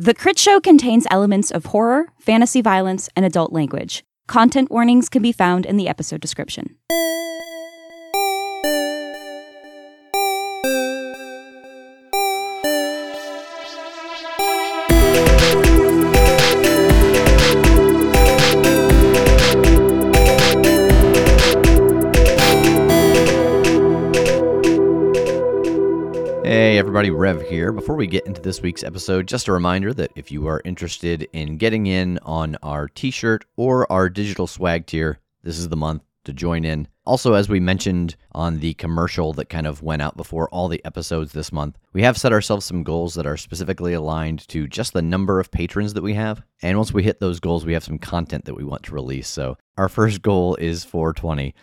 The Critshow contains elements of horror, fantasy violence, and adult language. Content warnings can be found in the episode description. Rev here. Before we get into this week's episode, just a reminder that if you are interested in getting in on our t shirt or our digital swag tier, this is the month to join in. Also, as we mentioned on the commercial that kind of went out before all the episodes this month, we have set ourselves some goals that are specifically aligned to just the number of patrons that we have. And once we hit those goals, we have some content that we want to release. So, our first goal is 420.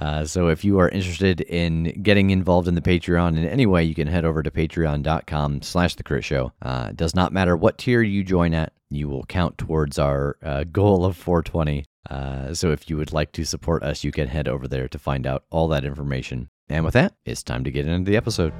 Uh, so if you are interested in getting involved in the Patreon in any way, you can head over to patreon.com slash the Critshow. Uh, it does not matter what tier you join at, you will count towards our uh, goal of 420. Uh, so if you would like to support us, you can head over there to find out all that information. And with that, it's time to get into the episode.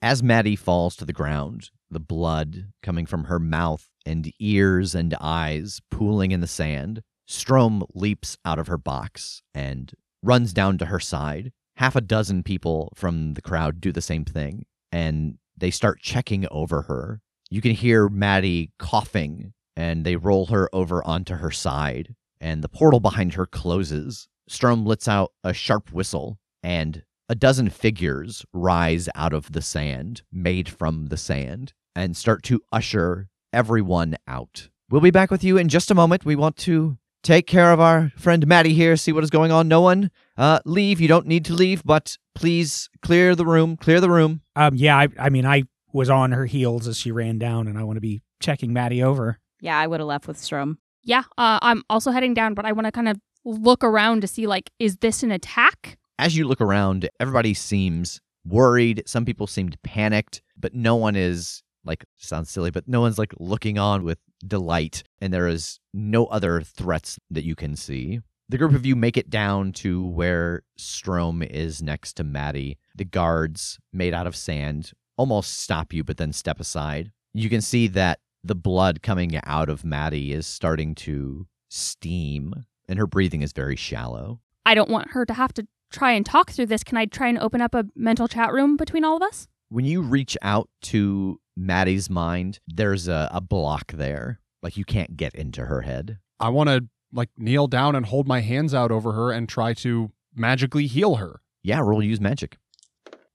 As Maddie falls to the ground, the blood coming from her mouth and ears and eyes pooling in the sand, Strom leaps out of her box and runs down to her side. Half a dozen people from the crowd do the same thing, and they start checking over her. You can hear Maddie coughing, and they roll her over onto her side, and the portal behind her closes. Strom lets out a sharp whistle, and a dozen figures rise out of the sand, made from the sand, and start to usher everyone out. We'll be back with you in just a moment. We want to take care of our friend Maddie here, see what is going on. No one uh, leave. You don't need to leave, but please clear the room. Clear the room. Um, yeah, I, I mean, I was on her heels as she ran down, and I want to be checking Maddie over. Yeah, I would have left with Strom. Yeah, uh, I'm also heading down, but I want to kind of look around to see like, is this an attack? As you look around, everybody seems worried. Some people seemed panicked, but no one is like sounds silly, but no one's like looking on with delight, and there is no other threats that you can see. The group of you make it down to where Strom is next to Maddie. The guards, made out of sand, almost stop you, but then step aside. You can see that the blood coming out of Maddie is starting to steam, and her breathing is very shallow. I don't want her to have to try and talk through this. Can I try and open up a mental chat room between all of us? When you reach out to Maddie's mind, there's a, a block there. Like you can't get into her head. I want to like kneel down and hold my hands out over her and try to magically heal her. Yeah, roll use magic.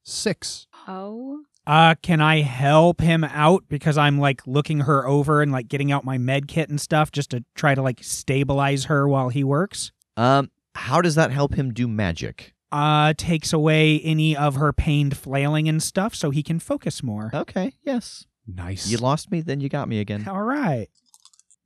Six. Oh. Uh, can I help him out because I'm like looking her over and like getting out my med kit and stuff just to try to like stabilize her while he works? Um, how does that help him do magic? Uh, takes away any of her pained flailing and stuff so he can focus more. Okay, yes. Nice. You lost me, then you got me again. All right.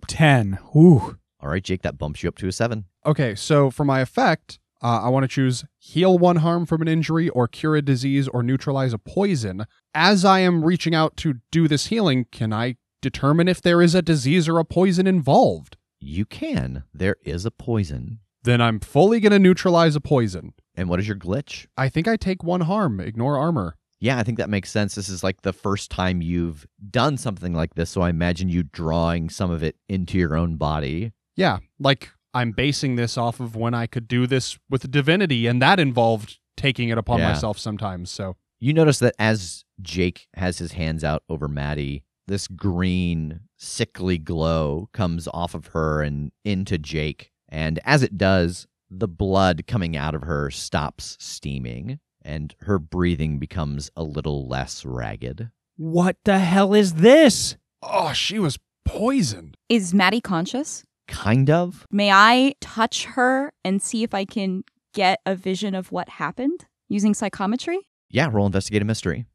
10. Whew. All right, Jake, that bumps you up to a seven. Okay, so for my effect, uh, I want to choose heal one harm from an injury or cure a disease or neutralize a poison. As I am reaching out to do this healing, can I determine if there is a disease or a poison involved? You can. There is a poison. Then I'm fully going to neutralize a poison. And what is your glitch? I think I take one harm, ignore armor. Yeah, I think that makes sense. This is like the first time you've done something like this, so I imagine you drawing some of it into your own body. Yeah, like I'm basing this off of when I could do this with divinity, and that involved taking it upon Yeah. myself sometimes. So You notice that as Jake has his hands out over Maddie, this green, sickly glow comes off of her and into Jake. And as it does, the blood coming out of her stops steaming, and her breathing becomes a little less ragged. What the hell is this? Oh, she was poisoned. Is Maddie conscious? Kind of. May I touch her and see if I can get a vision of what happened using psychometry? Yeah, roll investigate a mystery.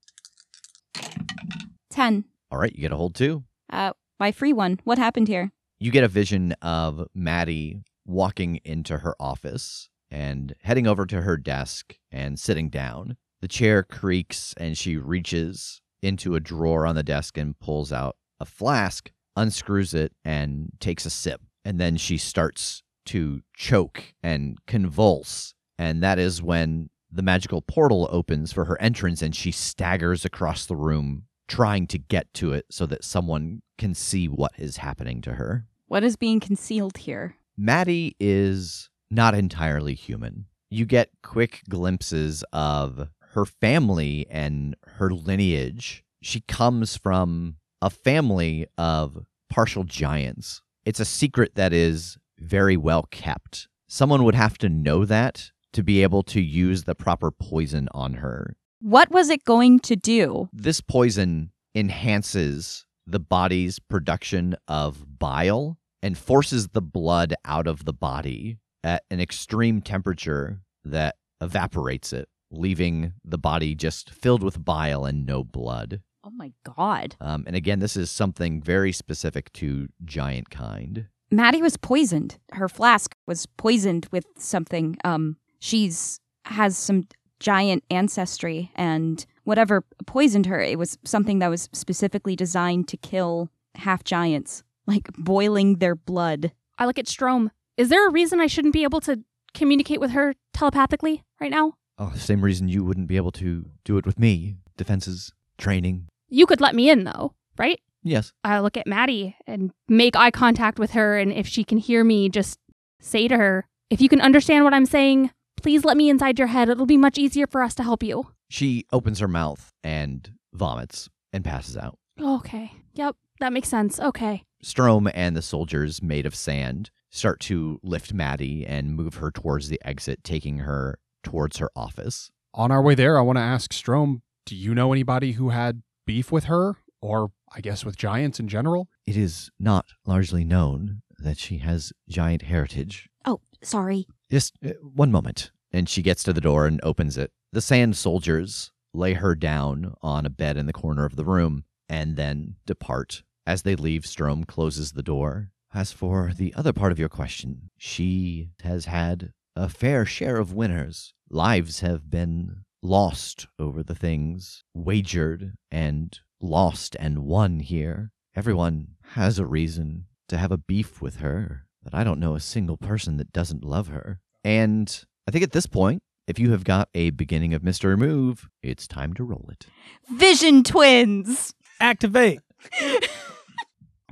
10. All right, you get a hold too. Uh, my free one. What happened here? You get a vision of Maddie walking into her office and heading over to her desk and sitting down. The chair creaks and she reaches into a drawer on the desk and pulls out a flask, unscrews it, and takes a sip. And then she starts to choke and convulse. And that is when the magical portal opens for her entrance and she staggers across the room, trying to get to it so that someone can see what is happening to her. What is being concealed here? Maddie is not entirely human. You get quick glimpses of her family and her lineage. She comes from a family of partial giants. It's a secret that is very well kept. Someone would have to know that to be able to use the proper poison on her. What was it going to do? This poison enhances the body's production of bile and forces the blood out of the body at an extreme temperature that evaporates it, leaving the body just filled with bile and no blood. Oh my god. Um, and again, this is something very specific to giant kind. Maddie was poisoned. Her flask was poisoned with something. Um, she's has some giant ancestry, and whatever poisoned her, it was something that was specifically designed to kill half giants, like boiling their blood. I look at Strom. Is there a reason I shouldn't be able to communicate with her telepathically right now? Oh, same reason you wouldn't be able to do it with me. Defenses, training. You could let me in though, right? Yes. I look at Maddie and make eye contact with her, and if she can hear me, just say to her, "If you can understand what I'm saying, please let me inside your head. It'll be much easier for us to help you." She opens her mouth and vomits and passes out. Okay. Yep, that makes sense. Okay. Strom and the soldiers made of sand start to lift Maddie and move her towards the exit, taking her towards her office. On our way there, I want to ask Strom, do you know anybody who had beef with her? Or I guess with giants in general? It is not largely known that she has giant heritage. Oh, sorry. Just uh, one moment. And she gets to the door and opens it. The sand soldiers lay her down on a bed in the corner of the room and then depart. As they leave, Strom closes the door. As for the other part of your question, she has had a fair share of winners. Lives have been lost over the things wagered and lost and won here. Everyone has a reason to have a beef with her, but I don't know a single person that doesn't love her. And I think at this point, if you have got a beginning of mystery move, it's time to roll it. Vision twins. Activate.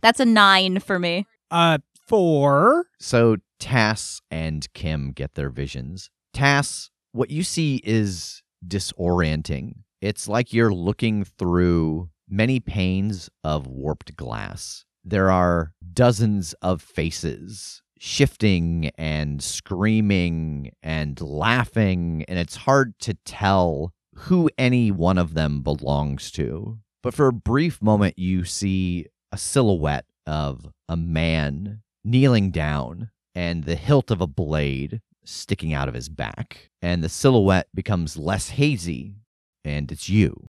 That's a nine for me. Uh, four. So Tass and Kim get their visions. Tass, what you see is disorienting. It's like you're looking through many panes of warped glass. There are dozens of faces shifting and screaming and laughing, and it's hard to tell who any one of them belongs to. But for a brief moment, you see a silhouette of a man kneeling down and the hilt of a blade sticking out of his back. And the silhouette becomes less hazy, and it's you.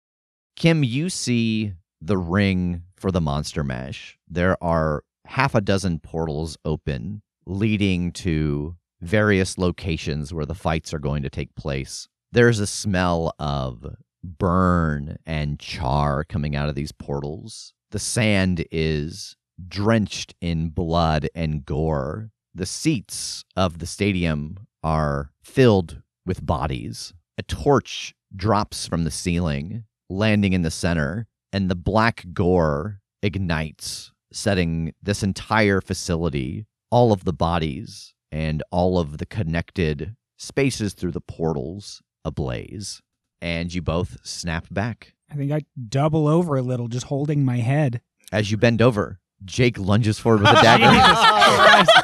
Kim, you see the ring for the monster mash. There are half a dozen portals open leading to various locations where the fights are going to take place. There's a smell of burn and char coming out of these portals. The sand is drenched in blood and gore. the seats of the stadium are filled with bodies. A torch drops from the ceiling, landing in the center, and the black gore ignites, setting this entire facility, all of the bodies, and all of the connected spaces through the portals ablaze. And you both snap back. I think I double over a little, just holding my head. As you bend over, Jake lunges forward with a dagger.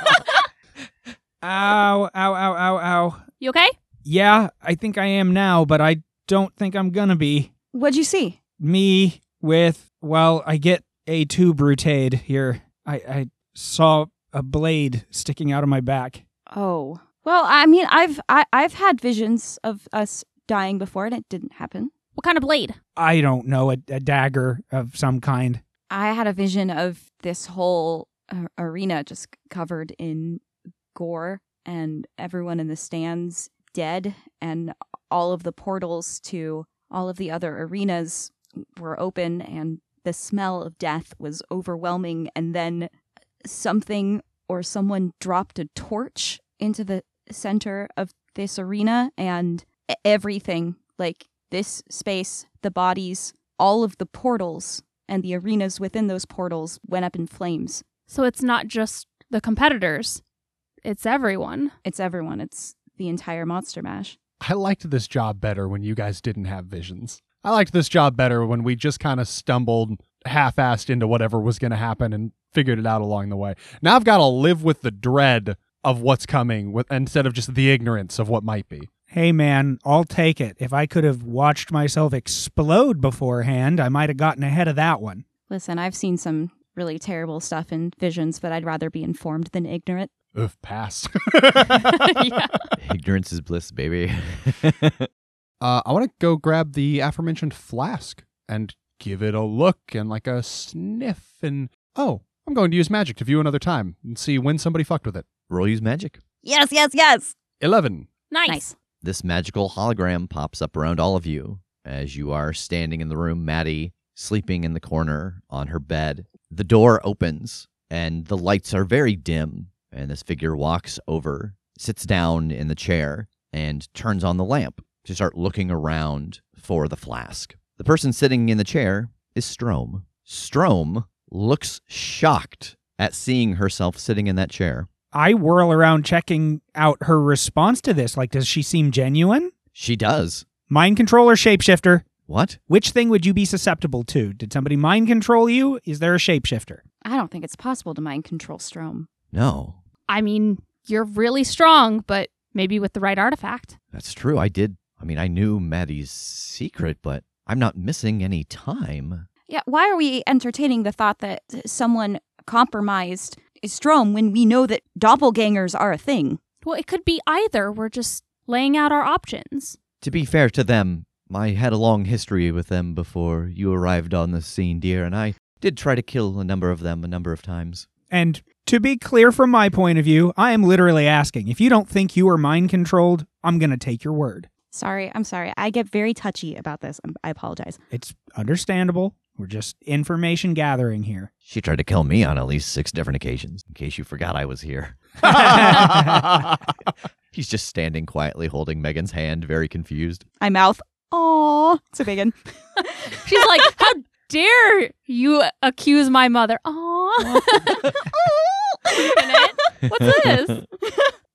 Ow, ow, ow, ow, ow. You okay? Yeah, I think I am now, but I don't think I'm gonna be. What'd you see? Me with, well, I get A2 brutade here. I, I saw a blade sticking out of my back. Oh. Well, I mean, I've I, I've had visions of us dying before and it didn't happen. What kind of blade? I don't know, a, a dagger of some kind. I had a vision of this whole uh, arena just covered in gore and everyone in the stands dead and all of the portals to all of the other arenas were open and the smell of death was overwhelming and then something or someone dropped a torch into the center of this arena and everything like this space the bodies all of the portals and the arenas within those portals went up in flames So it's not just the competitors, it's everyone. it's everyone it's the entire monster mash I liked this job better when you guys didn't have visions. I liked this job better when we just kind of stumbled half assed into whatever was going to happen and figured it out along the way. Now I've got to live with the dread of what's coming with, instead of just the ignorance of what might be. Hey man, I'll take it. If I could have watched myself explode beforehand, I might have gotten ahead of that one. listen i've seen some really terrible stuff in visions but i'd rather be informed than ignorant Ugh, pass. yeah. Ignorance is bliss, baby. Uh, I want to go grab the aforementioned flask and give it a look and like a sniff. And oh, I'm going to use magic to view another time and see when somebody fucked with it. Roll use magic. yes yes yes 11. Nice. nice This magical hologram pops up around all of you as you are standing in the room, Maddie sleeping in the corner on her bed. The door opens and the lights are very dim, and this figure walks over, sits down in the chair, and turns on the lamp to start looking around for the flask. The person sitting in the chair is Strom. Strom looks shocked at seeing herself sitting in that chair. I whirl around checking out her response to this. Like, does she seem genuine? She does. Mind control or shapeshifter? What? Which thing would you be susceptible to? Did somebody mind control you? Is there a shapeshifter? i don't think it's possible to mind control strom No, I mean, you're really strong, but maybe with the right artifact. That's true. I did. I mean, I knew Maddie's secret, but I'm not missing any time. Yeah, why are we entertaining the thought that someone compromised Strom when we know that doppelgangers are a thing? Well, it could be either. We're just laying out our options. To be fair to them, I had a long history with them before you arrived on the scene, dear, and I did try to kill a number of them a number of times. And to be clear from my point of view, I am literally asking if you don't think you are mind controlled, I'm going to take your word. Sorry, I'm sorry. I get very touchy about this. I'm, I apologize. It's understandable. We're just information gathering here. She tried to kill me on at least six different occasions, in case you forgot I was here. He's just standing quietly holding Megan's hand, very confused. I mouth, "Aw, it's a big. She's like, How dare you accuse my mother? Aw. Wait a minute. What's this?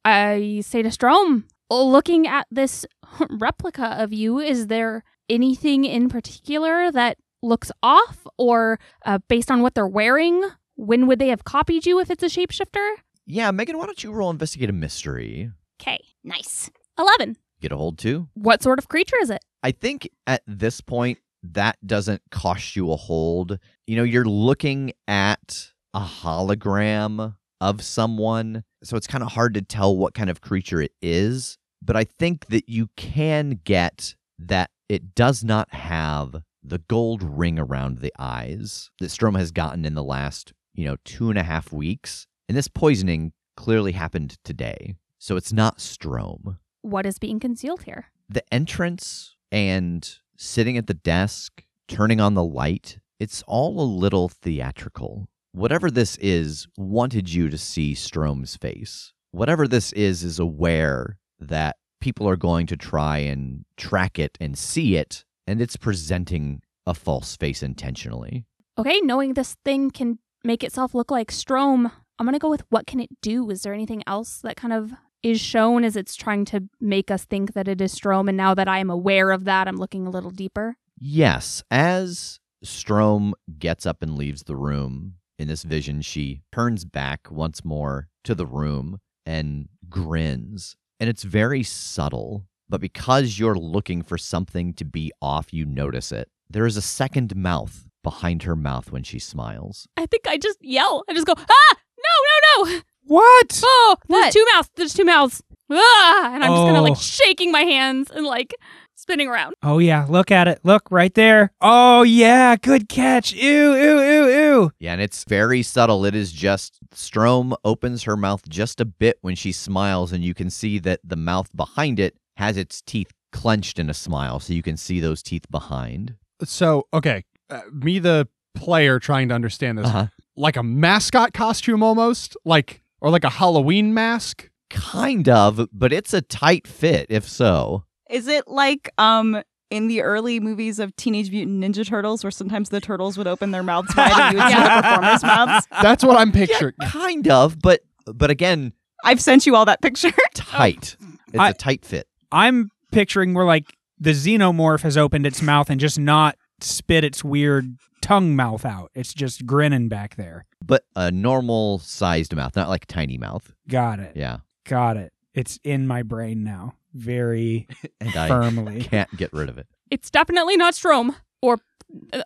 I say to Strom, looking at this replica of you, is there anything in particular that looks off or uh, based on what they're wearing? When would they have copied you if it's a shapeshifter? Yeah, Megan, why don't you roll investigate a mystery? Okay. Nice. 11. Get a hold too? What sort of creature is it? I think at this point, that doesn't cost you a hold. You know, you're looking at a hologram of someone, so it's kind of hard to tell what kind of creature it is. But I think that you can get that it does not have the gold ring around the eyes that Strom has gotten in the last, you know, two and a half weeks. And this poisoning clearly happened today. So it's not Strom What is being concealed here? the entrance and sitting at the desk, turning on the light, it's all a little theatrical. whatever this is wanted you to see Strom's face. Whatever this is is aware that people are going to try and track it and see it, and it's presenting a false face intentionally. Okay, knowing this thing can make itself look like Strom, I'm gonna go with what can it do? Is there anything else that kind of is shown as it's trying to make us think that it is Strom? And now that I am aware of that, I'm looking a little deeper. Yes, as Strom gets up and leaves the room, in this vision, she turns back once more to the room and grins. And it's very subtle, but because you're looking for something to be off, you notice it. There is a second mouth behind her mouth when she smiles. I think I just yell. I just go, ah, no, no, no. What? Oh, there's What? two mouths. There's two mouths. Ah, and I'm just kind of Oh. like shaking my hands and like spinning around. Oh yeah, look at it. Look right there. Oh yeah, good catch. Ew, ew, ew, ew. Yeah, and it's very subtle. It is just Strom opens her mouth just a bit when she smiles, and you can see that the mouth behind it has its teeth clenched in a smile, so you can see those teeth behind. So, okay, uh, me the player trying to understand this, Uh-huh. like a mascot costume almost, like or like a Halloween mask. Kind of, but it's a tight fit, if so. Is it like um in the early movies of Teenage Mutant Ninja Turtles where sometimes the turtles would open their mouths wide and you would see the performers' mouths? That's what I'm picturing. Kind of, but but again, I've sent you all that picture. tight. It's I- a tight fit. I'm picturing where like the xenomorph has opened its mouth and just not spit its weird tongue mouth out. It's just grinning back there. But a normal sized mouth, not like tiny mouth. Got it. Yeah. Got it. It's in my brain now. Very And I firmly. can't get rid of it. It's definitely not Strom or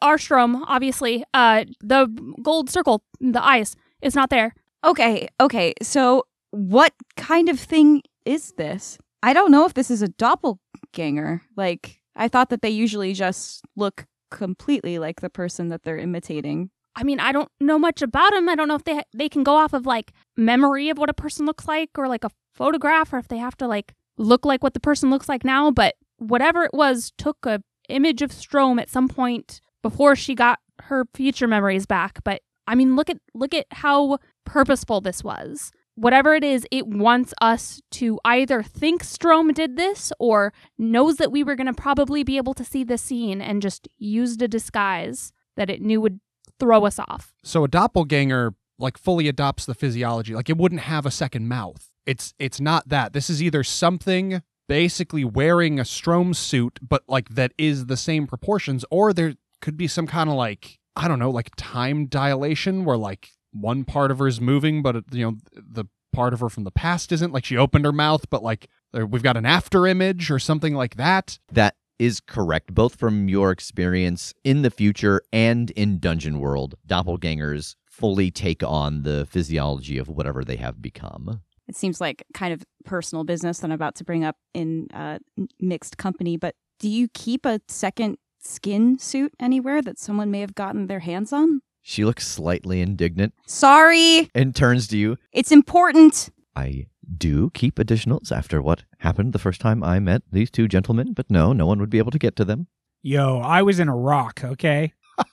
Arstrom, obviously. Uh, the gold circle, the eyes, is not there. Okay, okay. So, what kind of thing is this? I don't know if this is a doppelganger. Like, I thought that they usually just look completely like the person that they're imitating. I mean, I don't know much about them. I don't know if they they can go off of like memory of what a person looks like, or like a photograph, or if they have to like look like what the person looks like now. But whatever it was, took a image of Strom at some point before she got her future memories back. But I mean, look at look at how purposeful this was. Whatever it is, it wants us to either think Strom did this or knows that we were going to probably be able to see the scene and just used a disguise that it knew would throw us off. So a doppelganger like fully adopts the physiology. Like it wouldn't have a second mouth. It's it's not that. This is either something basically wearing a Strom suit, but like that is the same proportions, or there could be some kind of like I don't know, like time dilation where like one part of her is moving, but you know the part of her from the past isn't. Like she opened her mouth, but like we've got an after image or something like that. That is correct, both from your experience in the future and in Dungeon World. Doppelgangers fully take on the physiology of whatever they have become. It seems like kind of personal business that I'm about to bring up in uh, mixed company, but do you keep a second skin suit anywhere that someone may have gotten their hands on? She looks slightly indignant Sorry, and turns to you. it's important. I do keep additionals after what happened the first time I met these two gentlemen, but no, no one would be able to get to them. Yo, I was in a rock, okay?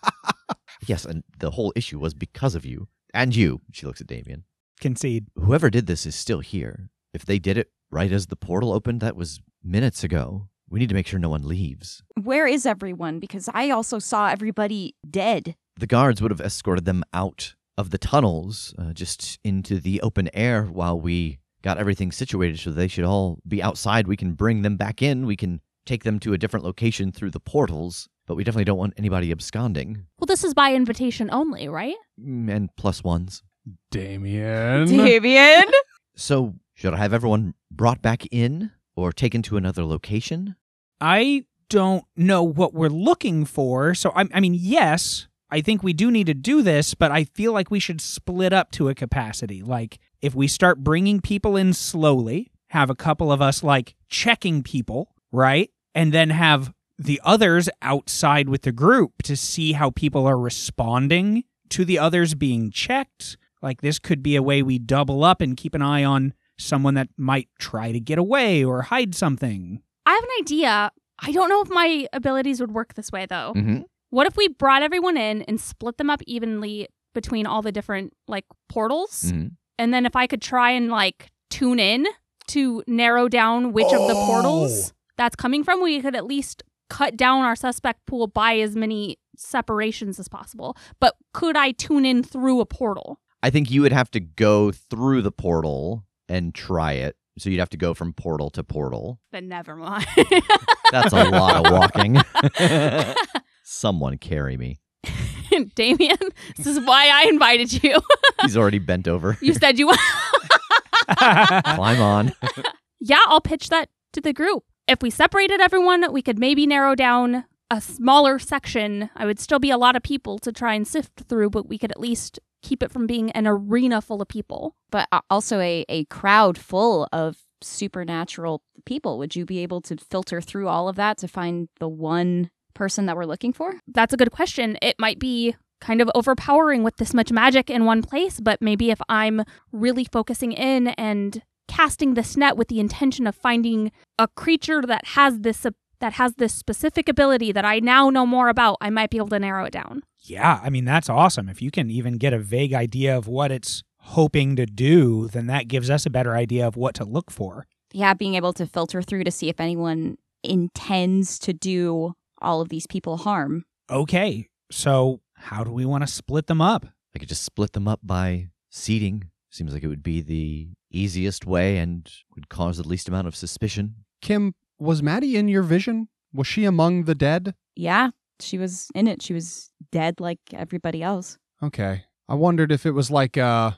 Yes, and the whole issue was because of you. And you, she looks at Damien. Concede. Whoever did this is still here. If they did it right as the portal opened, that was minutes ago. We need to make sure no one leaves. Where is everyone? Because I also saw everybody dead. The guards would have escorted them out of the tunnels, uh, just into the open air while we got everything situated so they should all be outside. We can bring them back in. We can take them to a different location through the portals, but we definitely don't want anybody absconding. Well, this is by invitation only, right? Mm, And plus ones. Damien. Damien. So, should I have everyone brought back in or taken to another location? I don't know what we're looking for. So, I, I mean, yes, I think we do need to do this, but I feel like we should split up to a capacity. Like, if we start bringing people in slowly, have a couple of us like checking people, right? And then have the others outside with the group to see how people are responding to the others being checked. Like, this could be a way we double up and keep an eye on someone that might try to get away or hide something. I have an idea. I don't know if my abilities would work this way though. Mm-hmm. What if we brought everyone in and split them up evenly between all the different like portals. Mhm. And then if I could try and like tune in to narrow down which of the portals that's coming from, we could at least cut down our suspect pool by as many separations as possible. But could I tune in through a portal? I think you would have to go through the portal and try it. So you'd have to go from portal to portal. But never mind. That's a lot of walking. Someone carry me. Damien, this is why I invited you. He's already bent over. you said you Climb on. yeah, I'll pitch that to the group. If we separated everyone, we could maybe narrow down a smaller section. I would still be a lot of people to try and sift through, but we could at least keep it from being an arena full of people. but uh, also a, a crowd full of supernatural people. Would you be able to filter through all of that to find the one person that we're looking for? That's a good question. It might be kind of overpowering with this much magic in one place, but maybe if I'm really focusing in and casting this net with the intention of finding a creature that has this that has this specific ability that I now know more about, I might be able to narrow it down. Yeah, I mean, that's awesome. If you can even get a vague idea of what it's hoping to do, then that gives us a better idea of what to look for. Yeah, being able to filter through to see if anyone intends to do all of these people harm. Okay, so how do we want to split them up? I could just split them up by seating. Seems like it would be the easiest way and would cause the least amount of suspicion. Kim, was Maddie in your vision? Was she among the dead? Yeah, she was in it. She was dead like everybody else. Okay. I wondered if it was like, uh,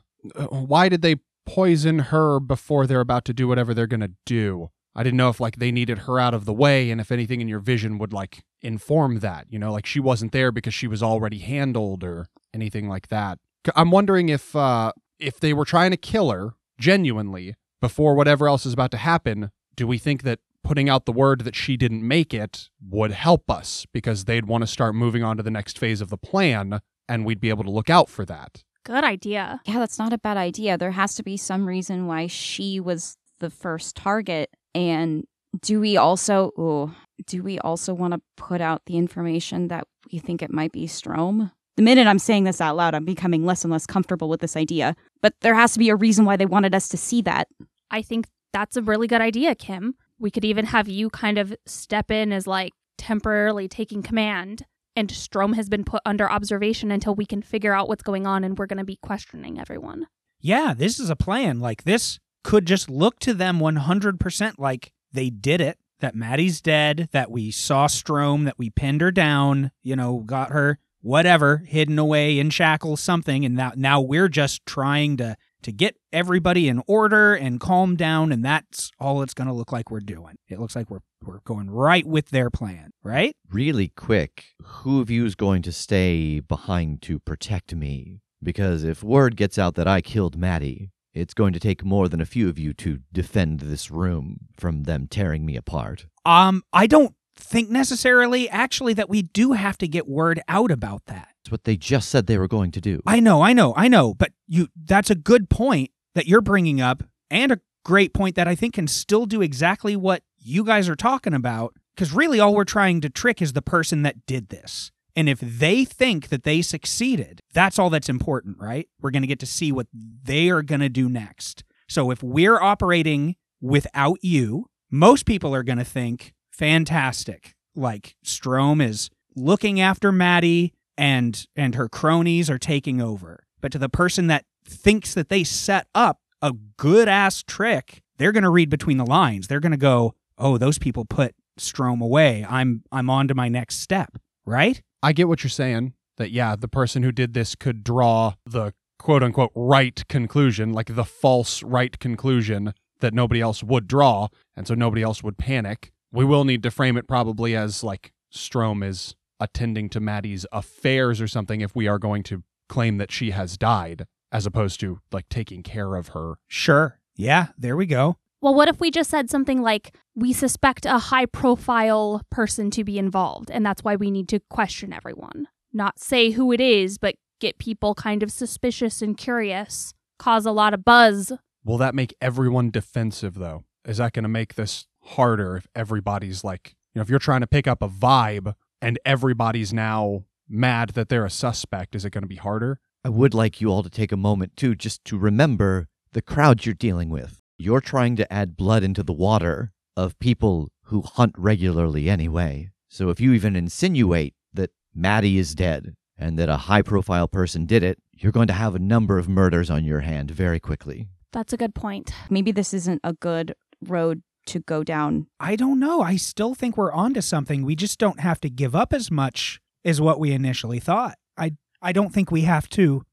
why did they poison her before they're about to do whatever they're going to do? I didn't know if, like, they needed her out of the way and if anything in your vision would, like, inform that. You know, like she wasn't there because she was already handled or anything like that. I'm wondering if, uh, if they were trying to kill her genuinely before whatever else is about to happen, do we think that putting out the word that she didn't make it would help us because they'd want to start moving on to the next phase of the plan and we'd be able to look out for that. Good idea. Yeah, that's not a bad idea. There has to be some reason why she was the first target. And do we also, ooh, do we also want to put out the information that we think it might be Strom? The minute I'm saying this out loud, I'm becoming less and less comfortable with this idea. But there has to be a reason why they wanted us to see that. I think that's a really good idea, Kim. We could even have you kind of step in as like temporarily taking command, and Strom has been put under observation until we can figure out what's going on, and we're going to be questioning everyone. Yeah, this is a plan. Like, this could just look to them 100% like they did it, that Maddie's dead, that we saw Strom, that we pinned her down, you know, got her, whatever, hidden away in shackles, something. And now, now we're just trying to, to get everybody in order and calm down. And that's all it's going to look like we're doing. It looks like we're, we're going right with their plan, right? Really quick, who of you is going to stay behind to protect me? Because if word gets out that I killed Maddie, it's going to take more than a few of you to defend this room from them tearing me apart. Um, I don't think necessarily actually that we do have to get word out about that. It's what they just said they were going to do. I know, I know, I know, but you that's a good point that you're bringing up and a great point that I think can still do exactly what you guys are talking about because really all we're trying to trick is the person that did this. And if they think that they succeeded, that's all that's important, right? We're going to get to see what they are going to do next. So if we're operating without you, most people are going to think fantastic. Like Strom is looking after Maddie and and her cronies are taking over. But to the person that thinks that they set up a good ass trick, they're going to read between the lines. They're going to go, "Oh, those people put Strom away. I'm I'm on to my next step." Right? I get what you're saying. That yeah, the person who did this could draw the quote unquote right conclusion, like the false right conclusion that nobody else would draw, and so nobody else would panic. We will need to frame it probably as like Strom is attending to Maddie's affairs or something if we are going to claim that she has died, as opposed to like taking care of her. Sure. Yeah, there we go. Well, what if we just said something like, we suspect a high profile person to be involved, and that's why we need to question everyone? Not say who it is, but get people kind of suspicious and curious, cause a lot of buzz. Will that make everyone defensive though? Is that going to make this harder if everybody's like, you know, if you're trying to pick up a vibe and everybody's now mad that they're a suspect, is it going to be harder? I would like you all to take a moment, too, just to remember the crowds you're dealing with. You're trying to add blood into the water of people who hunt regularly anyway. So if you even insinuate that Maddie is dead and that a high profile person did it, you're going to have a number of murders on your hand very quickly. That's a good point. Maybe this isn't a good road to go down. I don't know. I still think we're onto something. We just don't have to give up as much as what we initially thought. I I don't think we have to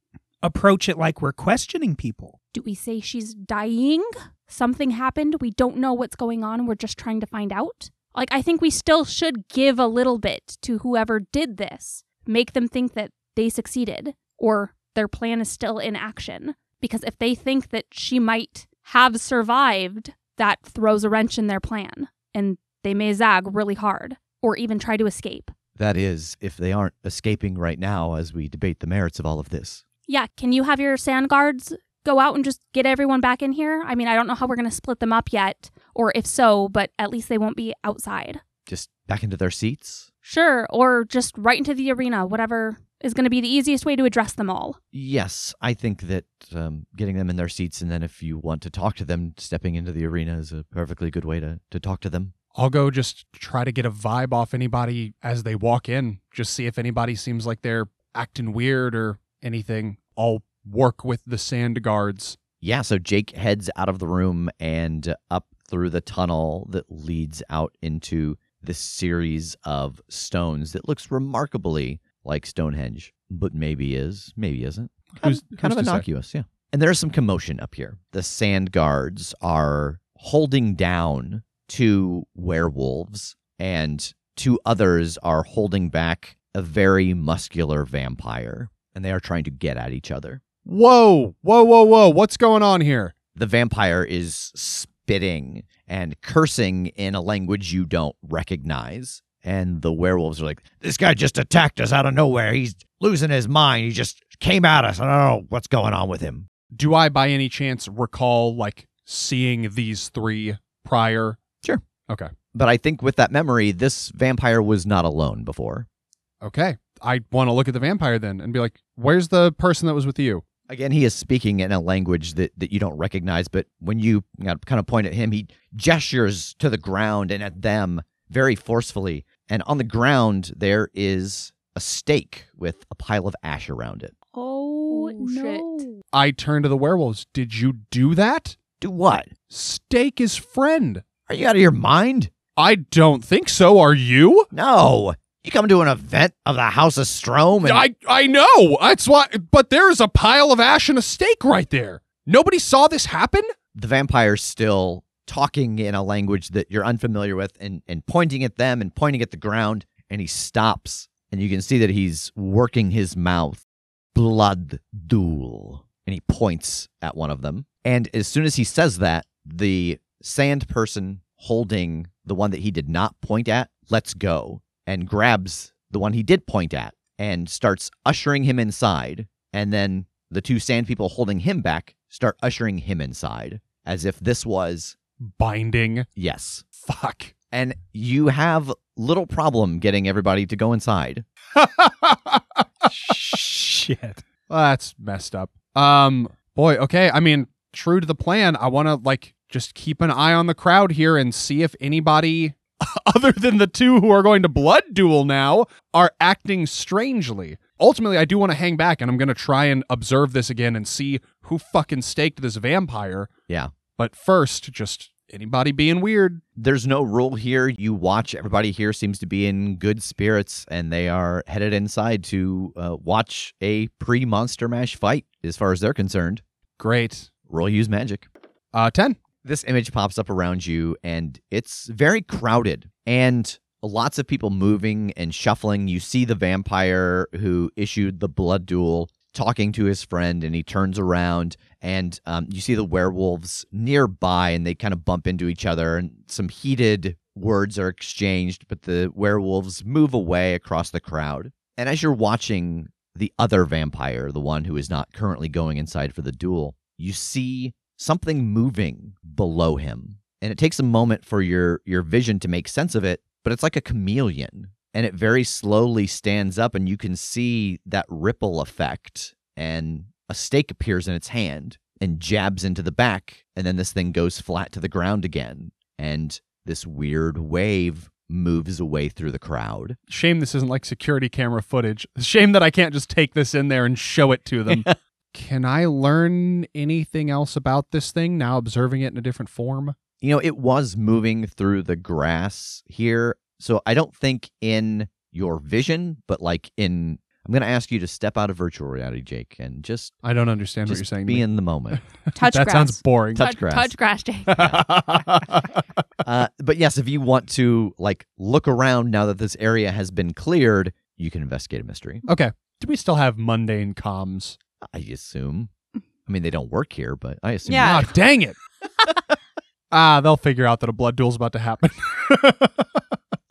approach it like we're questioning people. Do we say she's dying? Something happened. We don't know what's going on. We're just trying to find out. Like, I think we still should give a little bit to whoever did this, make them think that they succeeded or their plan is still in action. Because if they think that she might have survived, that throws a wrench in their plan and they may zag really hard or even try to escape. That is, if they aren't escaping right now as we debate the merits of all of this. Yeah, can you have your sand guards go out and just get everyone back in here? I mean, I don't know how we're going to split them up yet, or if so, but at least they won't be outside. Just back into their seats? Sure, or just right into the arena, whatever is going to be the easiest way to address them all. Yes, I think that um, getting them in their seats and then if you want to talk to them, stepping into the arena is a perfectly good way to, to talk to them. I'll go just try to get a vibe off anybody as they walk in. Just see if anybody seems like they're acting weird or anything. I'll work with the sand guards. Yeah, so Jake heads out of the room and up through the tunnel that leads out into this series of stones that looks remarkably like Stonehenge, but maybe is, maybe isn't. Kind, Who's- kind who's of to say? innocuous, yeah. And there's some commotion up here. The sand guards are holding down two werewolves, and two others are holding back a very muscular vampire, and they are trying to get at each other. Whoa, whoa, whoa, whoa. What's going on here? The vampire is spitting and cursing in a language you don't recognize. And the werewolves are like, This guy just attacked us out of nowhere. He's losing his mind. He just came at us. I don't know what's going on with him. Do I by any chance recall like seeing these three prior? Sure. Okay. But I think with that memory, this vampire was not alone before. Okay. I want to look at the vampire then and be like, where's the person that was with you? Again, he is speaking in a language that, that you don't recognize, but when you, you know, kind of point at him, he gestures to the ground and at them very forcefully. And on the ground, there is a stake with a pile of ash around it. Oh, oh shit. I turn to the werewolves. Did you do that? Do what? Stake his friend. Are you out of your mind? I don't think so. Are you? No. You come to an event of the House of Strom and I I know. That's why. But there is a pile of ash and a stake right there. Nobody saw this happen. the vampire's still talking in a language that you're unfamiliar with and, and pointing at them and pointing at the ground. And he stops and you can see that he's working his mouth. Blood duel. And he points at one of them. And as soon as he says that, the sand person holding the one that he did not point at lets go and grabs the one he did point at and starts ushering him inside. And then the two sand people holding him back start ushering him inside as if this was, Binding. yes. Fuck. And you have little problem getting everybody to go inside. Shit. That's messed up. Um, boy, okay. I mean, true to the plan, I want to like just keep an eye on the crowd here and see if anybody other than the two who are going to blood duel now are acting strangely. Ultimately, I do want to hang back and I'm going to try and observe this again and see who fucking staked this vampire. Yeah. But first, just anybody being weird. There's no rule here. You watch, everybody here seems to be in good spirits, and they are headed inside to uh, watch a pre Monster Mash fight, as far as they're concerned. Great. Roll use magic. Uh, 10. this image pops up around you and it's very crowded and lots of people moving and shuffling. You see the vampire who issued the blood duel talking to his friend and he turns around and um, you see the werewolves nearby and they kind of bump into each other and some heated words are exchanged, but the werewolves move away across the crowd. And as you're watching the other vampire, the one who is not currently going inside for the duel, you see something moving below him. And it takes a moment for your your vision to make sense of it, but it's like a chameleon. And it very slowly stands up and you can see that ripple effect and a stake appears in its hand and jabs into the back, and then this thing goes flat to the ground again, and this weird wave moves away through the crowd. Shame this isn't like security camera footage. Shame that I can't just take this in there and show it to them. Can I learn anything else about this thing now observing it in a different form? You know, it was moving through the grass here, so I don't think in your vision, but like in I'm going to ask you to step out of virtual reality, Jake, and just I don't understand what just you're saying. be me. in the moment. Touch that grass. sounds boring. Touch grass. Touch grass, Jake. Uh, but yes, if you want to like look around now that this area has been cleared, you can investigate a mystery. okay. Do we still have mundane comms? I assume. I mean, they don't work here, but I assume. Yeah. Ah, dang it. ah, they'll figure out that a blood duel's about to happen.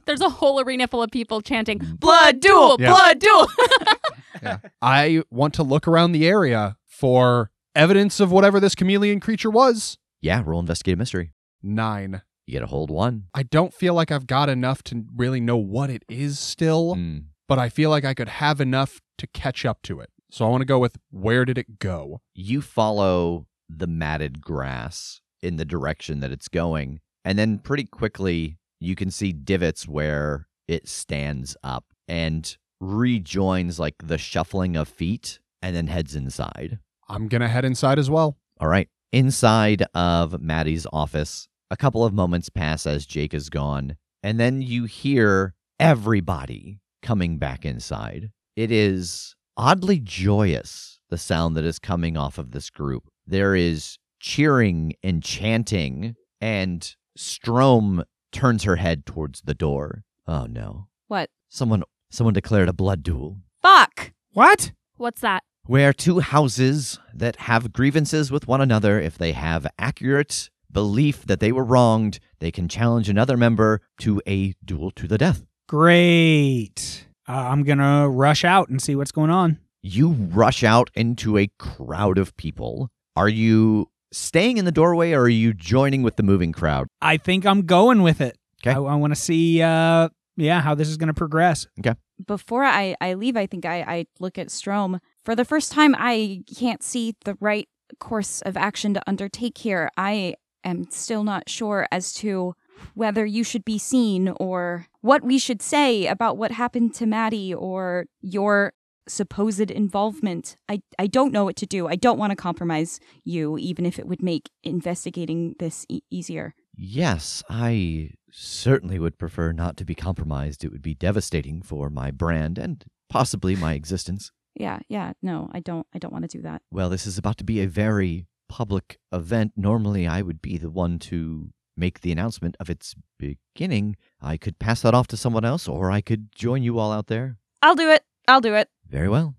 There's a whole arena full of people chanting Blood duel, Yeah. blood duel. yeah. I want to look around the area for evidence of whatever this chameleon creature was. Yeah, roll investigate a mystery. Nine. You get a hold one. I don't feel like I've got enough to really know what it is still, Mm. but I feel like I could have enough to catch up to it. So I want to go with where did it go? You follow the matted grass in the direction that it's going, and then pretty quickly you can see divots where it stands up and rejoins like the shuffling of feet and then heads inside. I'm going to head inside as well. All right. Inside of Maddie's office, a couple of moments pass as Jake is gone, and then you hear everybody coming back inside. It is oddly joyous, the sound that is coming off of this group. There is cheering and chanting, and Strom turns her head towards the door. Oh no. What? Someone someone declared a blood duel. Fuck. What? What's that? where two houses that have grievances with one another, if they have accurate belief that they were wronged, they can challenge another member to a duel to the death. Great. Uh, I'm going to rush out and see what's going on. You rush out into a crowd of people. Are you staying in the doorway or are you joining with the moving crowd? I think I'm going with it. 'Kay. I, I want to see, uh, yeah, how this is going to progress. Okay. Before I, I leave, I think I, I look at Strom. For the first time, I can't see the right course of action to undertake here. I am still not sure as to whether you should be seen or what we should say about what happened to Maddie or your supposed involvement. I, I don't know what to do. I don't want to compromise you, even if it would make investigating this e- easier. Yes, I certainly would prefer not to be compromised. It would be devastating for my brand and possibly my existence. Yeah, yeah, no, I don't I don't want to do that. Well, this is about to be a very public event. Normally, I would be the one to make the announcement of its beginning. I could pass that off to someone else, or I could join you all out there. I'll do it. I'll do it. Very well.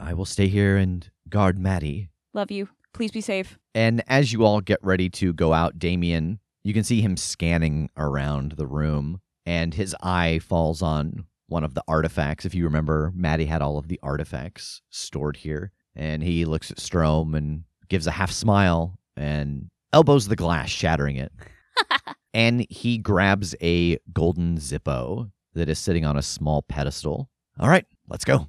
I will stay here and guard Maddie. Love you. Please be safe. And as you all get ready to go out, Damien, you can see him scanning around the room, and his eye falls on one of the artifacts. If you remember, Maddie had all of the artifacts stored here. And he looks at Strom and gives a half smile and elbows the glass, shattering it. and he grabs a golden Zippo that is sitting on a small pedestal. All right, let's go.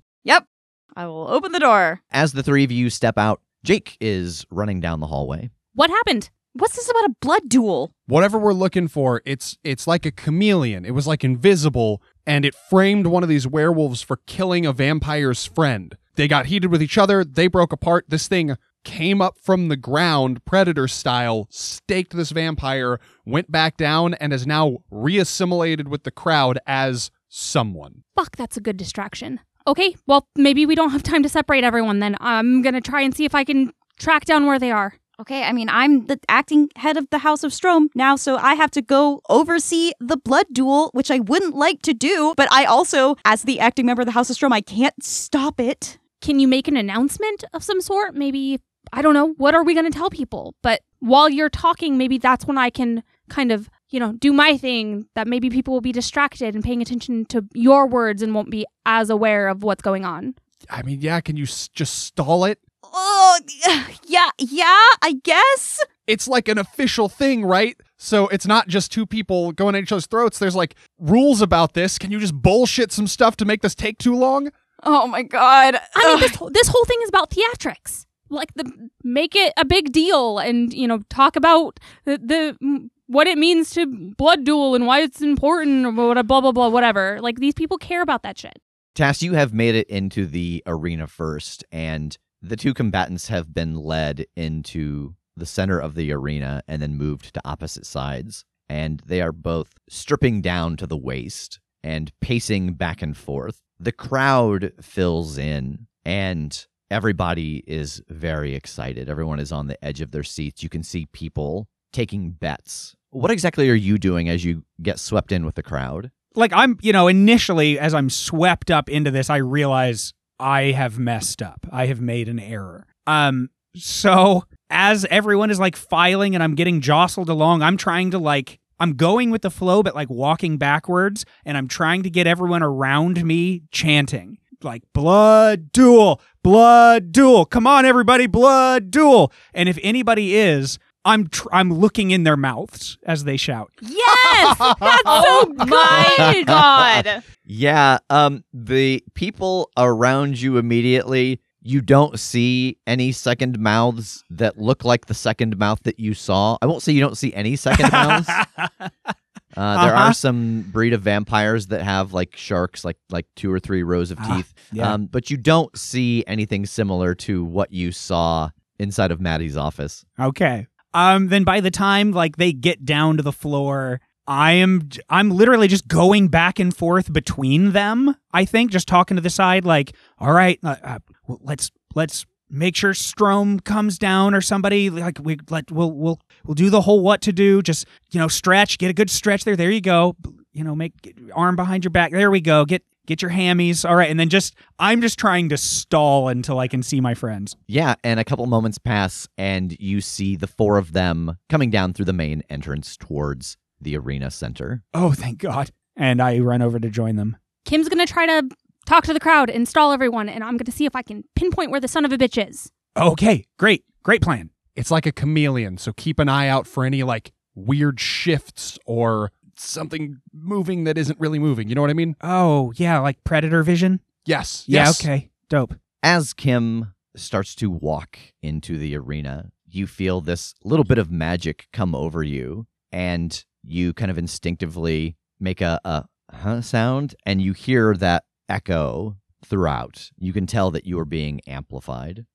Yep. I will open the door. As the three of you step out, Jake is running down the hallway. What happened? What's this about a blood duel? Whatever we're looking for, it's it's like a chameleon. It was like invisible and it framed one of these werewolves for killing a vampire's friend. They got heated with each other, they broke apart. This thing came up from the ground, predator style, staked this vampire, went back down and is now reassimilated with the crowd as someone. Fuck, that's a good distraction. Okay, well, maybe we don't have time to separate everyone then. I'm gonna try and see if I can track down where they are. Okay, I mean, I'm the acting head of the House of Strom now, so I have to go oversee the blood duel, which I wouldn't like to do, but I also, as the acting member of the House of Strom, I can't stop it. Can you make an announcement of some sort? Maybe, I don't know, what are we gonna tell people? But while you're talking, maybe that's when I can kind of, you know, do my thing that maybe people will be distracted and paying attention to your words and won't be as aware of what's going on. I mean, yeah, can you s- just stall it? Oh, yeah, yeah, I guess. it's like an official thing, right? So it's not just two people going at each other's throats. There's like rules about this. Can you just bullshit some stuff to make this take too long? Oh my god. I mean, Ugh. this this whole thing is about theatrics. Like the make it a big deal, and you know, talk about the, the what it means to blood duel and why it's important, or what- blah blah blah, whatever. Like these people care about that shit. Tass, you have made it into the arena first, and the two combatants have been led into the center of the arena and then moved to opposite sides. And they are both stripping down to the waist and pacing back and forth. The crowd fills in, and everybody is very excited. Everyone is on the edge of their seats. You can see people taking bets. What exactly are you doing as you get swept in with the crowd? like I'm, you know, initially as I'm swept up into this, I realize I have messed up. I have made an error. Um, so as everyone is like filing and I'm getting jostled along, I'm trying to like I'm going with the flow, but like walking backwards, and I'm trying to get everyone around me chanting like blood duel, blood duel. Come on, everybody, blood duel. And if anybody is, I'm tr- I'm looking in their mouths as they shout. Yes, that's Oh so my good. god. Yeah, um the people around you immediately you don't see any second mouths that look like the second mouth that you saw. I won't say you don't see any second mouths. Uh, there Uh-huh. are some breed of vampires that have like sharks, like like two or three rows of Ah, teeth. yeah. Um, but you don't see anything similar to what you saw inside of Maddie's office. Okay. Um then by the time like they get down to the floor, I am I'm literally just going back and forth between them. I think just talking to the side like, "All right, uh, uh, let's let's make sure Strom comes down or somebody like we let we'll we'll we'll do the whole what to do. Just, you know, stretch, get a good stretch there. There you go. You know, make arm behind your back. There we go. Get get your hammies. All right. And then just I'm just trying to stall until I can see my friends. Yeah, and a couple moments pass, and you see the four of them coming down through the main entrance towards the arena center. Oh, thank God. And I run over to join them. Kim's gonna try to talk to the crowd, install everyone, and I'm gonna see if I can pinpoint where the son of a bitch is. Okay, great. Great plan. It's like a chameleon, so keep an eye out for any like weird shifts or something moving that isn't really moving. You know what I mean? Oh, yeah, like predator vision? Yes. Yeah, yes. okay. Dope. As Kim starts to walk into the arena, you feel this little bit of magic come over you, and you kind of instinctively make a, a huh sound, and you hear that echo throughout. You can tell that you are being amplified.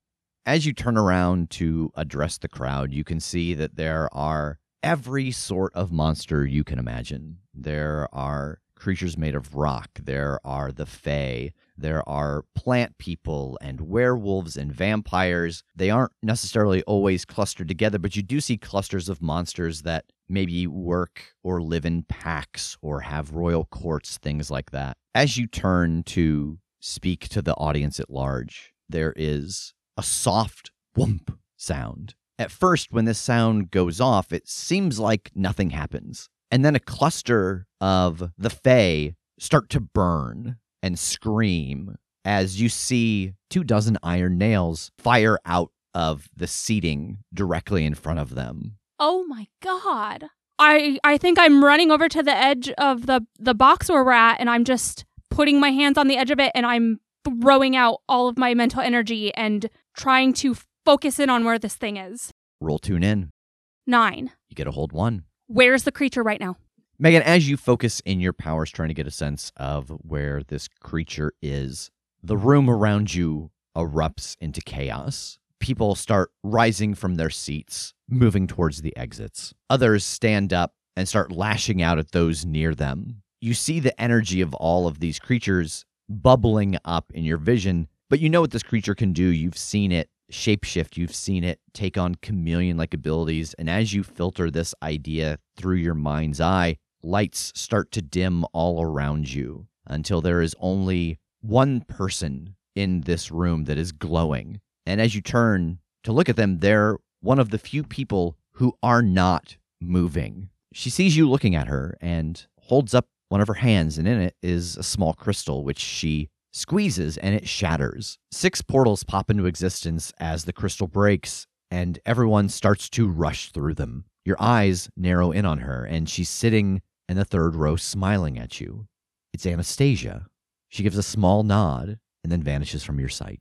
As you turn around to address the crowd, you can see that there are every sort of monster you can imagine. There are creatures made of rock, there are the Fae, there are plant people and werewolves and vampires. They aren't necessarily always clustered together, but you do see clusters of monsters that maybe work or live in packs or have royal courts, things like that. As you turn to speak to the audience at large, there is a soft whoomp sound. At first, when this sound goes off, it seems like nothing happens. And then a cluster of the Fae start to burn and scream as you see two dozen iron nails fire out of the seating directly in front of them. Oh my god. I I think I'm running over to the edge of the the box where we're at and I'm just putting my hands on the edge of it and I'm throwing out all of my mental energy and trying to focus in on where this thing is. Roll tune in. 9. You get a hold one. Where's the creature right now? Megan, as you focus in your powers trying to get a sense of where this creature is, the room around you erupts into chaos. People start rising from their seats, moving towards the exits. Others stand up and start lashing out at those near them. You see the energy of all of these creatures bubbling up in your vision, but you know what this creature can do. You've seen it shapeshift, you've seen it take on chameleon like abilities, and as you filter this idea through your mind's eye, lights start to dim all around you until there is only one person in this room that is glowing. And as you turn to look at them, they're one of the few people who are not moving. She sees you looking at her and holds up one of her hands, and in it is a small crystal, which she squeezes and it shatters. Six portals pop into existence as the crystal breaks, and everyone starts to rush through them. Your eyes narrow in on her, and she's sitting in the third row smiling at you. It's Anastasia. She gives a small nod, and then vanishes from your sight.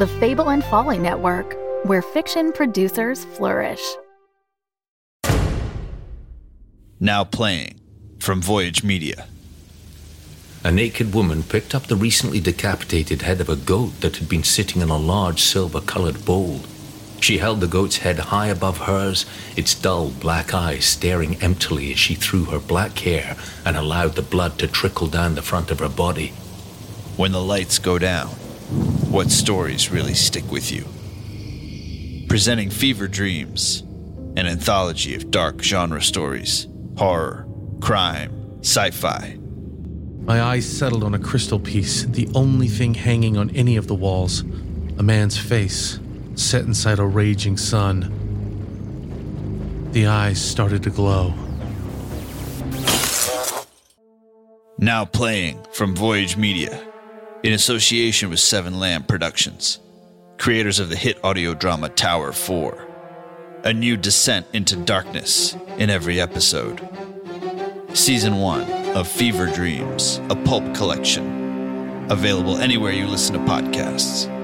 The Fable and Folly Network, where fiction producers flourish. Now playing from Voyage Media. A naked woman picked up the recently decapitated head of a goat that had been sitting in a large silver colored bowl. She held the goat's head high above hers, its dull black eyes staring emptily as she threw her black hair and allowed the blood to trickle down the front of her body. When the lights go down, what stories really stick with you? Presenting Fever Dreams, an anthology of dark genre stories horror, crime, sci fi. My eyes settled on a crystal piece, the only thing hanging on any of the walls. A man's face, set inside a raging sun. The eyes started to glow. Now playing from Voyage Media, in association with Seven Lamb Productions, creators of the hit audio drama Tower 4. A new descent into darkness in every episode. Season 1 of Fever Dreams, a pulp collection. Available anywhere you listen to podcasts.